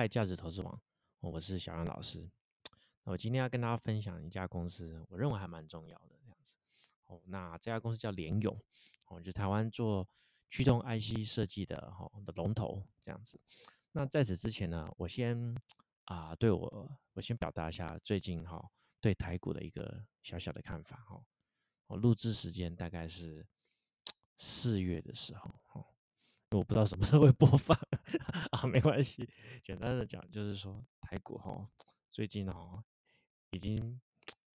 泰价值投资网，我是小杨老师。那我今天要跟大家分享一家公司，我认为还蛮重要的这样子。哦，那这家公司叫联咏，哦，就台湾做驱动 IC 设计的哈的龙头这样子。那在此之前呢，我先啊，对我我先表达一下最近哈对台股的一个小小的看法哈。我录制时间大概是四月的时候哈。我不知道什么时候会播放 啊，没关系。简单的讲，就是说台股哈，最近哦，已经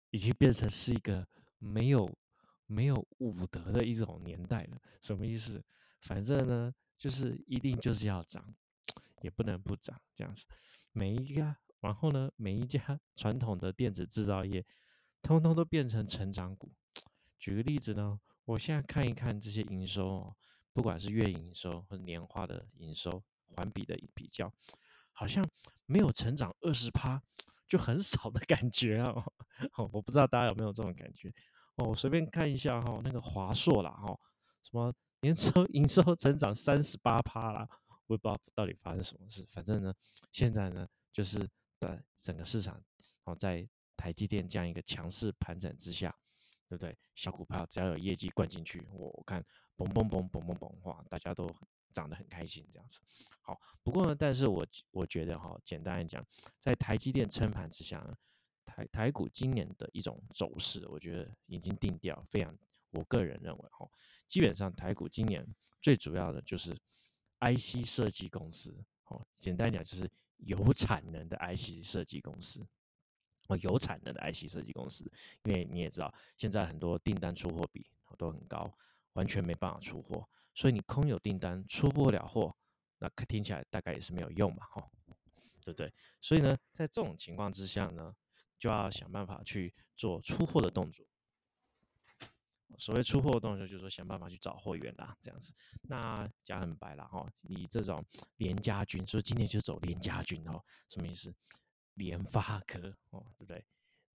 已经变成是一个没有没有武德的一种年代了。什么意思？反正呢，就是一定就是要涨，也不能不涨这样子。每一家，然后呢，每一家传统的电子制造业，通通都变成成长股。举个例子呢，我现在看一看这些营收哦。不管是月营收或年化的营收环比的比较，好像没有成长二十趴，就很少的感觉啊！我不知道大家有没有这种感觉哦。我随便看一下哈，那个华硕啦哈，什么年收营收成长三十八趴啦，我也不知道到底发生什么事。反正呢，现在呢，就是在整个市场哦，在台积电这样一个强势盘整之下。对不对？小股票只要有业绩灌进去，我看嘣嘣嘣嘣嘣嘣，哇，大家都涨得很开心这样子。好，不过呢，但是我我觉得哈，简单来讲，在台积电撑盘之下，呢，台台股今年的一种走势，我觉得已经定调，非常，我个人认为哈，基本上台股今年最主要的就是 IC 设计公司，哦，简单讲就是有产能的 IC 设计公司。有产能的 IC 设计公司，因为你也知道，现在很多订单出货比都很高，完全没办法出货，所以你空有订单出不了货，那听起来大概也是没有用嘛，哈，对不对？所以呢，在这种情况之下呢，就要想办法去做出货的动作。所谓出货的动作，就是说想办法去找货源啦，这样子。那讲很白了哈，你这种廉家军，所以今天就走廉家军哦，什么意思？联发科哦，对不对？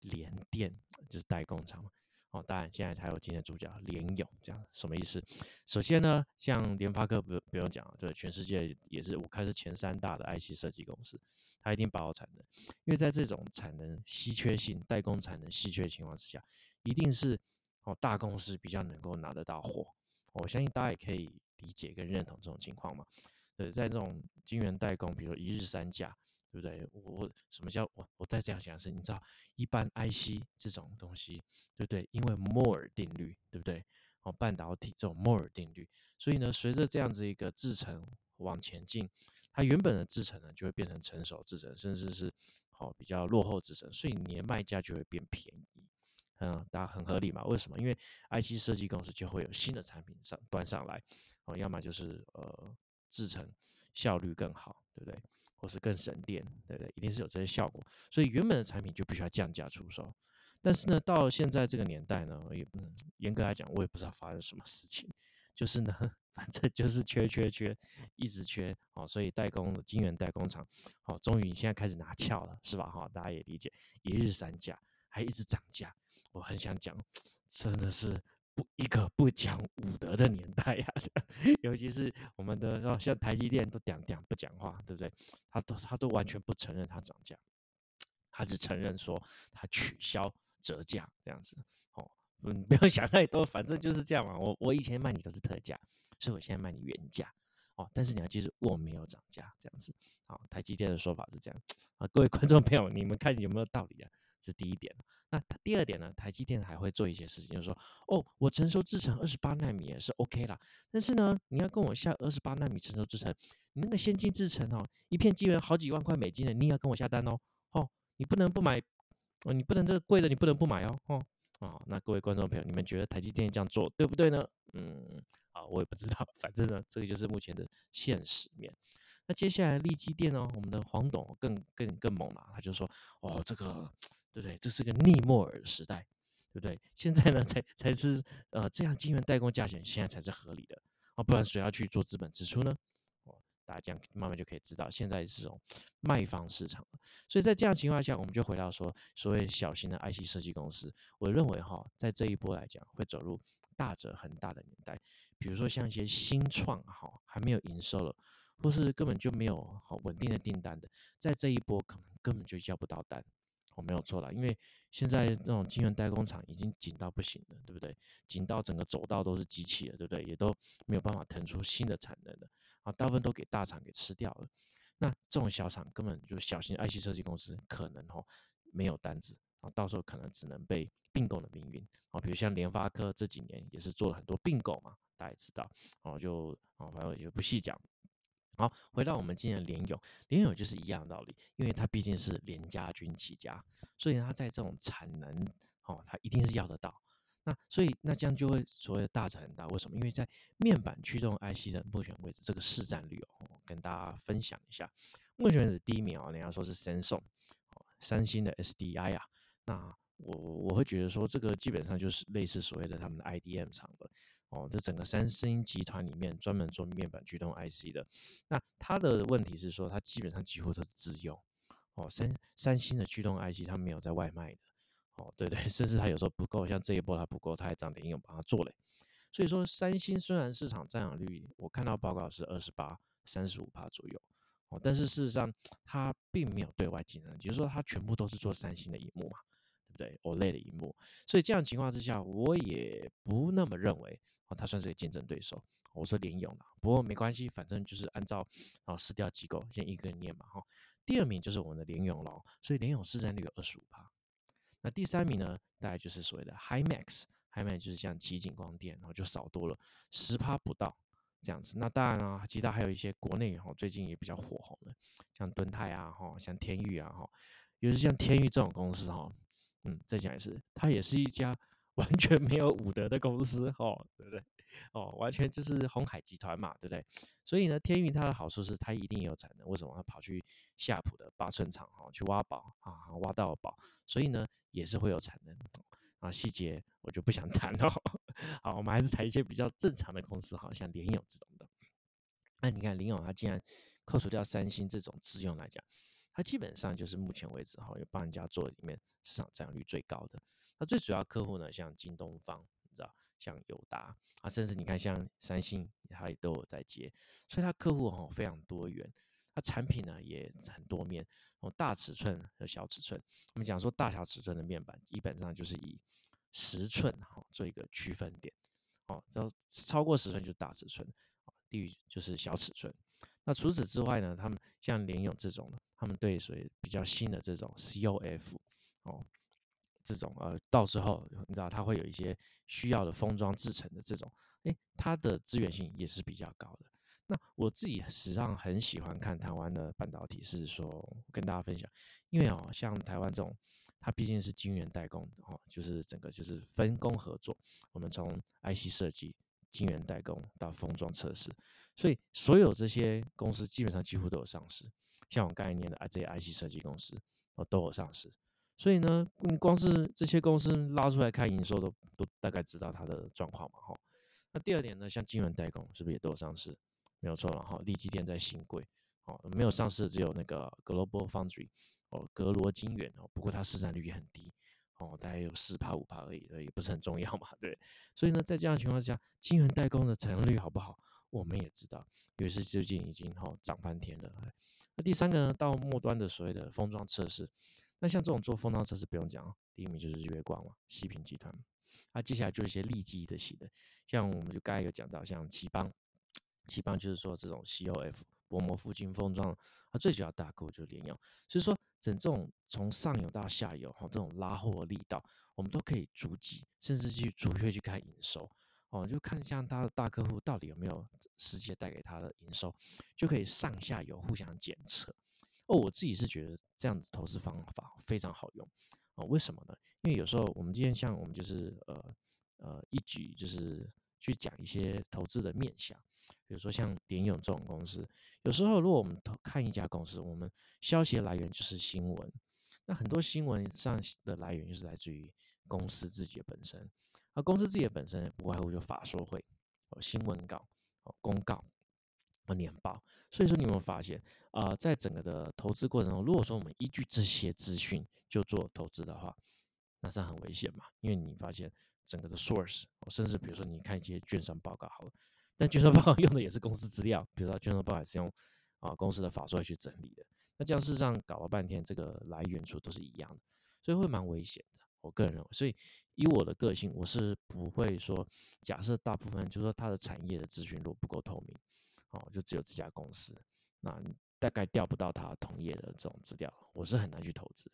联电就是代工厂嘛。哦，当然现在还有今天的主角联咏，这样什么意思？首先呢，像联发科不不用讲对，全世界也是我看是前三大的 IC 设计公司，它一定把握产能，因为在这种产能稀缺性、代工产能稀缺情况之下，一定是哦大公司比较能够拿得到货。我相信大家也可以理解跟认同这种情况嘛。对，在这种晶圆代工，比如一日三价。对不对？我什么叫我？我再这样讲是，你知道，一般 IC 这种东西，对不对？因为摩尔定律，对不对？哦，半导体这种摩尔定律，所以呢，随着这样子一个制程往前进，它原本的制程呢就会变成成熟制程，甚至是好比较落后制程，所以你的卖价就会变便宜。嗯，大家很合理嘛？为什么？因为 IC 设计公司就会有新的产品上端上来，哦，要么就是呃制程效率更好，对不对？或是更省电，对不对？一定是有这些效果，所以原本的产品就必须要降价出售。但是呢，到现在这个年代呢，也嗯，严格来讲，我也不知道发生什么事情，就是呢，反正就是缺缺缺，一直缺哦。所以代工的晶圆代工厂，好，终于现在开始拿翘了，是吧？哈，大家也理解，一日三价，还一直涨价。我很想讲，真的是。不一个不讲武德的年代呀，尤其是我们的，像台积电都讲讲不讲话，对不对？他都他都完全不承认它涨价，他只承认说他取消折价这样子。哦，嗯，不要想太多，反正就是这样嘛。我我以前卖你都是特价，所以我现在卖你原价。哦，但是你要记住，我没有涨价这样子。好，台积电的说法是这样 啊，各位观众朋友，你们看有没有道理啊？是第一点。那第二点呢？台积电还会做一些事情，就是说，哦，我成熟制程二十八纳米也是 OK 啦。但是呢，你要跟我下二十八纳米成熟制程，你那个先进制程哦，一片晶圆好几万块美金的，你也要跟我下单哦。哦，你不能不买，哦，你不能这个贵的你不能不买哦。哦，哦，那各位观众朋友，你们觉得台积电这样做对不对呢？嗯，啊，我也不知道，反正呢，这个就是目前的现实面。那接下来立基电哦，我们的黄董更更更猛了，他就说，哦，这个。对不对？这是个逆莫尔时代，对不对？现在呢，才才是呃，这样晶圆代工价钱现在才是合理的啊，不然谁要去做资本支出呢？哦，大家这样慢慢就可以知道，现在是种卖方市场所以在这样情况下，我们就回到说，所谓小型的 IC 设计公司，我认为哈，在这一波来讲，会走入大者恒大的年代。比如说像一些新创哈，还没有营收了，或是根本就没有好稳定的订单的，在这一波可能根本就交不到单。我没有错了，因为现在那种晶圆代工厂已经紧到不行了，对不对？紧到整个走道都是机器了，对不对？也都没有办法腾出新的产能了，啊，大部分都给大厂给吃掉了。那这种小厂根本就小型 IC 设计公司，可能哦没有单子啊，到时候可能只能被并购的命运啊。比如像联发科这几年也是做了很多并购嘛，大家也知道哦，就哦反正也不细讲。好，回到我们今天的联友，联友就是一样的道理，因为它毕竟是联家军起家，所以它在这种产能哦，它一定是要得到。那所以那这样就会所谓的大成很大，为什么？因为在面板驱动 IC 的目前为止，这个市占率哦，跟大家分享一下。目前为止第一名哦，人家说是三送哦，三星的 SDI 啊。那我我会觉得说，这个基本上就是类似所谓的他们的 IDM 厂了。哦，这整个三星集团里面专门做面板驱动 IC 的，那它的问题是说，它基本上几乎都是自用。哦，三三星的驱动 IC 它没有在外卖的。哦，对 对，甚至它有时候不够，像这一波它不够，它还涨点用帮它做嘞。所以说，三星虽然市场占有率我看到报告是二十八、三十五帕左右，哦，但是事实上它并没有对外竞争，就是说它全部都是做三星的荧幕嘛，对不对？OLED 的荧幕，所以这样情况之下，我也不那么认为。哦，它算是个竞争对手。我说联咏了，不过没关系，反正就是按照哦市调机构先一个念嘛哈。第二名就是我们的联咏了，所以联咏市占率有二十五趴。那第三名呢，大概就是所谓的 HiMax，HiMax 就是像奇景光电，然后就少多了十趴不到这样子。那当然啊，其他还有一些国内哈最近也比较火红的，像敦泰啊哈，像天域啊哈，尤其像天域这种公司哈，嗯，再讲一次，它也是一家。完全没有武德的公司，哦，对不对？哦，完全就是红海集团嘛，对不对？所以呢，天运它的好处是它一定有产能，为什么？它跑去夏普的八寸厂哈去挖宝啊，挖到宝，所以呢也是会有产能啊。细节我就不想谈了。好，我们还是谈一些比较正常的公司，好像联友这种的。那你看联友，它竟然扣除掉三星这种自用来讲。它基本上就是目前为止哈，有帮人家做里面市场占有率最高的。那最主要客户呢，像京东方，你知道，像友达啊，甚至你看像三星，它也都有在接。所以它客户哈非常多元，它产品呢也很多面，从大尺寸和小尺寸。我们讲说大小尺寸的面板，基本上就是以十寸哈做一个区分点，哦，只要超过十寸就是大尺寸，低于就是小尺寸。那除此之外呢，他们像联咏这种的。他们对所以比较新的这种 COF 哦，这种呃，到时候你知道它会有一些需要的封装制成的这种，诶，它的资源性也是比较高的。那我自己实际上很喜欢看台湾的半导体，是说跟大家分享，因为哦，像台湾这种，它毕竟是晶圆代工哦，就是整个就是分工合作，我们从 IC 设计、晶圆代工到封装测试，所以所有这些公司基本上几乎都有上市。像我概念的这些 IC 设计公司，哦都有上市，所以呢，你光是这些公司拉出来看营收，都都大概知道它的状况嘛，哈。那第二点呢，像晶圆代工是不是也都有上市？没有错了，哈。立基电在新贵，哦，没有上市只有那个 Global Foundry，哦，格罗晶圆哦，不过它市占率也很低，哦，大概有四趴五趴而已，也不是很重要嘛，对。所以呢，在这样的情况下，晶圆代工的产能率好不好？我们也知道，因为是最近已经哈涨翻天了。那第三个呢，到末端的所谓的封装测试，那像这种做封装测试不用讲，第一名就是日月光嘛，西平集团。那接下来就是一些利基的系的，像我们就刚才有讲到，像奇邦，奇邦就是说这种 COF 薄膜附近封装，它最主要大客户就是联用。所以说整这种从上游到下游哈，这种拉货力道，我们都可以逐级，甚至去逐月去看营收。哦，就看像他的大客户到底有没有实际带给他的营收，就可以上下游互相检测。哦，我自己是觉得这样子投资方法非常好用。哦，为什么呢？因为有时候我们今天像我们就是呃呃一举就是去讲一些投资的面向，比如说像联咏这种公司，有时候如果我们投看一家公司，我们消息的来源就是新闻，那很多新闻上的来源就是来自于公司自己的本身。那公司自己的本身不外乎就法说会、哦新闻稿、哦公告、哦年报，所以说你有没有发现啊，在整个的投资过程中，如果说我们依据这些资讯就做投资的话，那是很危险嘛？因为你发现整个的 source，甚至比如说你看一些券商报告，好了，但券商报告 用的也是公司资料，比如说券商报告也是用啊公司的法说去整理的。那这样事实上搞了半天，这个来源处都是一样的，所以会蛮危险的。我个人认为，所以以我的个性，我是不会说假设大部分就是说它的产业的资讯如果不够透明，哦，就只有这家公司，那大概调不到它同业的这种资料，我是很难去投资。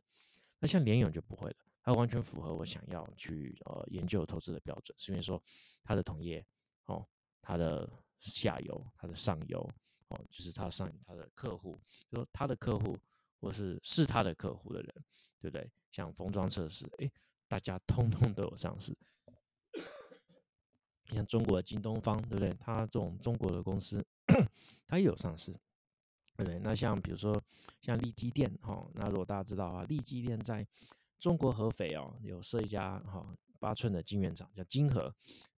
那像联勇就不会了，它完全符合我想要去呃研究投资的标准，是因为说它的同业哦，它的下游、它的上游哦，就是它上它的客户，就说它的客户或是是他的客户的人，对不对？像封装测试，哎，大家通通都有上市。像中国的京东方，对不对？它这种中国的公司，它也有上市。对不对，那像比如说像利基电哈，那如果大家知道啊，利基电在中国合肥哦，有设一家哈八寸的晶圆厂叫金河，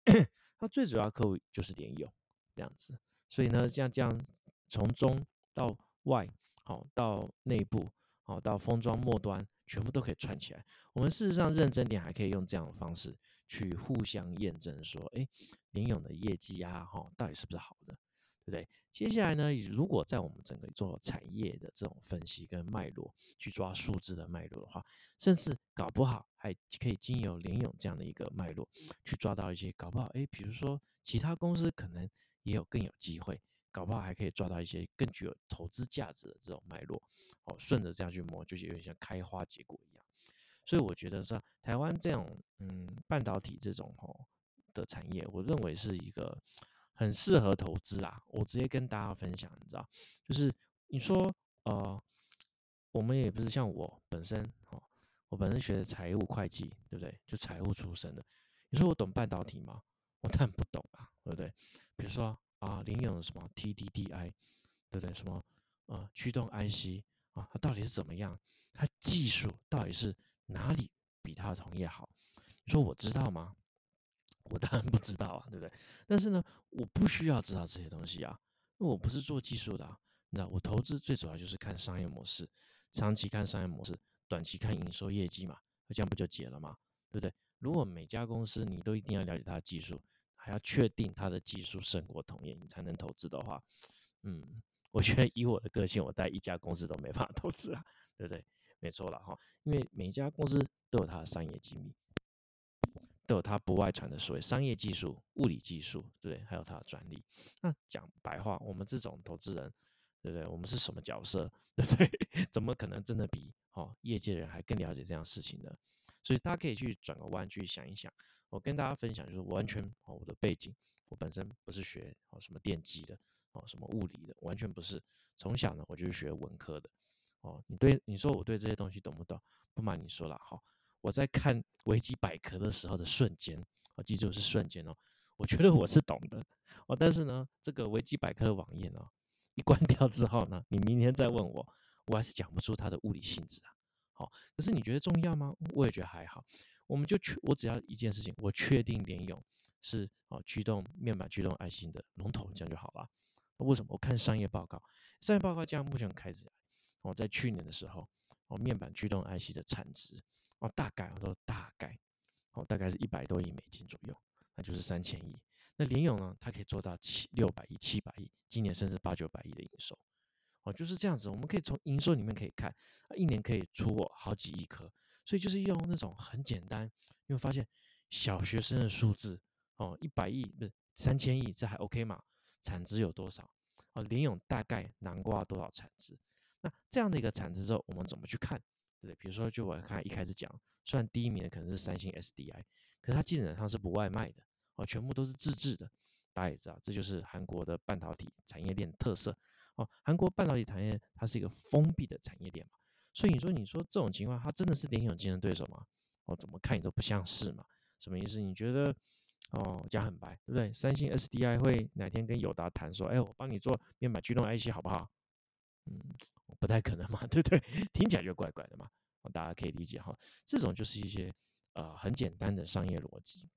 它最主要客户就是联友这样子，所以呢，像这样从中到外，好到内部，好到封装末端，全部都可以串起来。我们事实上认真点，还可以用这样的方式去互相验证，说，哎，联友的业绩啊，哈，到底是不是好的？对不对？接下来呢，如果在我们整个做产业的这种分析跟脉络，去抓数字的脉络的话，甚至搞不好还可以经由联咏这样的一个脉络，去抓到一些搞不好，哎，比如说其他公司可能也有更有机会，搞不好还可以抓到一些更具有投资价值的这种脉络，哦，顺着这样去摸，就是有点像开花结果一样。所以我觉得是台湾这种嗯半导体这种哦的产业，我认为是一个。很适合投资啦，我直接跟大家分享，你知道，就是你说，呃，我们也不是像我本身，哦，我本身学的财务会计，对不对？就财务出身的。你说我懂半导体吗？我当然不懂啊，对不对？比如说啊，林勇什么 TDDI，对不对？什么啊驱动 IC 啊，它到底是怎么样？它技术到底是哪里比它的同业好？你说我知道吗？我当然不知道啊，对不对？但是呢，我不需要知道这些东西啊，因为我不是做技术的啊。你知道，我投资最主要就是看商业模式，长期看商业模式，短期看营收业绩嘛，这样不就结了吗？对不对？如果每家公司你都一定要了解它的技术，还要确定它的技术胜过同业，你才能投资的话，嗯，我觉得以我的个性，我带一家公司都没办法投资啊，对不对？没错了哈，因为每一家公司都有它的商业机密。都有它不外传的所谓商业技术、物理技术，对不对？还有它的专利。那讲白话，我们这种投资人，对不对？我们是什么角色，对不对？怎么可能真的比哦业界人还更了解这样事情呢？所以大家可以去转个弯去想一想。我跟大家分享，就是完全哦我的背景，我本身不是学哦什么电机的哦什么物理的，完全不是。从小呢我就是学文科的。哦，你对你说我对这些东西懂不懂？不瞒你说了，好。我在看维基百科的时候的瞬间，我记住是瞬间哦，我觉得我是懂的哦，但是呢，这个维基百科的网页呢，一关掉之后呢，你明天再问我，我还是讲不出它的物理性质啊。好，可是你觉得重要吗？我也觉得还好。我们就确，我只要一件事情，我确定联咏是哦驱动面板驱动爱心的龙头，这样就好了。为什么？我看商业报告，商业报告这样目前开始，我在去年的时候，哦面板驱动 IC 的产值。哦，大概我说大概，哦，大概是一百多亿美金左右，那就是三千亿。那联咏呢，它可以做到七六百亿、七百亿，今年甚至八九百亿的营收，哦，就是这样子。我们可以从营收里面可以看，一年可以出货好几亿颗，所以就是用那种很简单，因为发现小学生的数字，哦，一百亿不是三千亿，这还 OK 嘛？产值有多少？哦，联咏大概南瓜多少产值？那这样的一个产值之后，我们怎么去看？对，比如说，就我看一开始讲，虽然第一名的可能是三星 SDI，可是它基本上是不外卖的哦，全部都是自制的。大家也知道，这就是韩国的半导体产业链特色哦。韩国半导体产业它是一个封闭的产业链嘛，所以你说，你说这种情况，它真的是联咏竞争对手吗？哦，怎么看你都不像是嘛。什么意思？你觉得哦，讲很白，对不对？三星 SDI 会哪天跟友达谈说，哎，我帮你做面板驱动 IC 好不好？嗯，不太可能嘛，对不对？听起来就怪怪的嘛，大家可以理解哈。这种就是一些呃很简单的商业逻辑。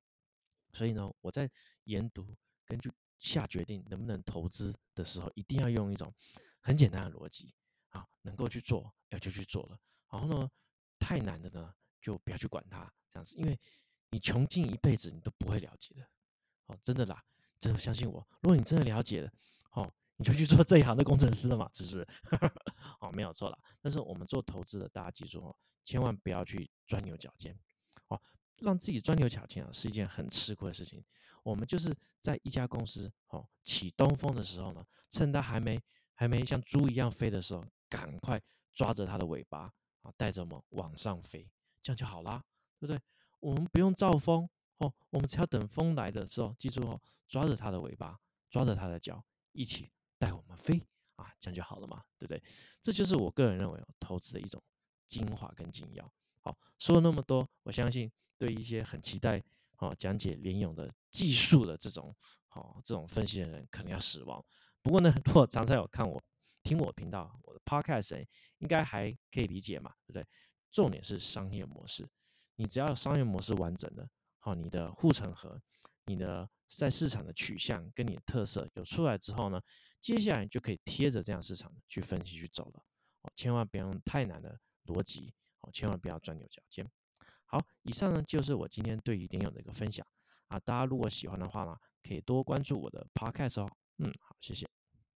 所以呢，我在研读、根据下决定能不能投资的时候，一定要用一种很简单的逻辑啊，能够去做，要就去做了。然后呢，太难的呢，就不要去管它，这样子，因为你穷尽一辈子，你都不会了解的。哦，真的啦，真的相信我，如果你真的了解了，哦，你就去做这一行的工程师了嘛，是不是？哦，没有错了。但是我们做投资的，大家记住哦，千万不要去钻牛角尖，哦，让自己钻牛角尖啊，是一件很吃亏的事情。我们就是在一家公司哦起东风的时候呢，趁它还没还没像猪一样飞的时候，赶快抓着它的尾巴啊，带着我们往上飞，这样就好啦，对不对？我们不用造风。哦，我们只要等风来的时候，记住哦，抓着它的尾巴，抓着它的脚，一起带我们飞啊，这样就好了嘛，对不对？这就是我个人认为投资的一种精华跟精要。好，说了那么多，我相信对一些很期待哦讲解联咏的技术的这种哦这种分析的人，可能要失望。不过呢，如果常常有看我听我频道我的 podcast，应该还可以理解嘛，对不对？重点是商业模式，你只要商业模式完整的。好，你的护城河，你的在市场的取向跟你的特色有出来之后呢，接下来就可以贴着这样市场去分析去走了。哦，千万不要用太难的逻辑，哦，千万不要钻牛角尖。好，以上呢就是我今天对于点友的一个分享啊。大家如果喜欢的话呢，可以多关注我的 podcast 哦。嗯，好，谢谢。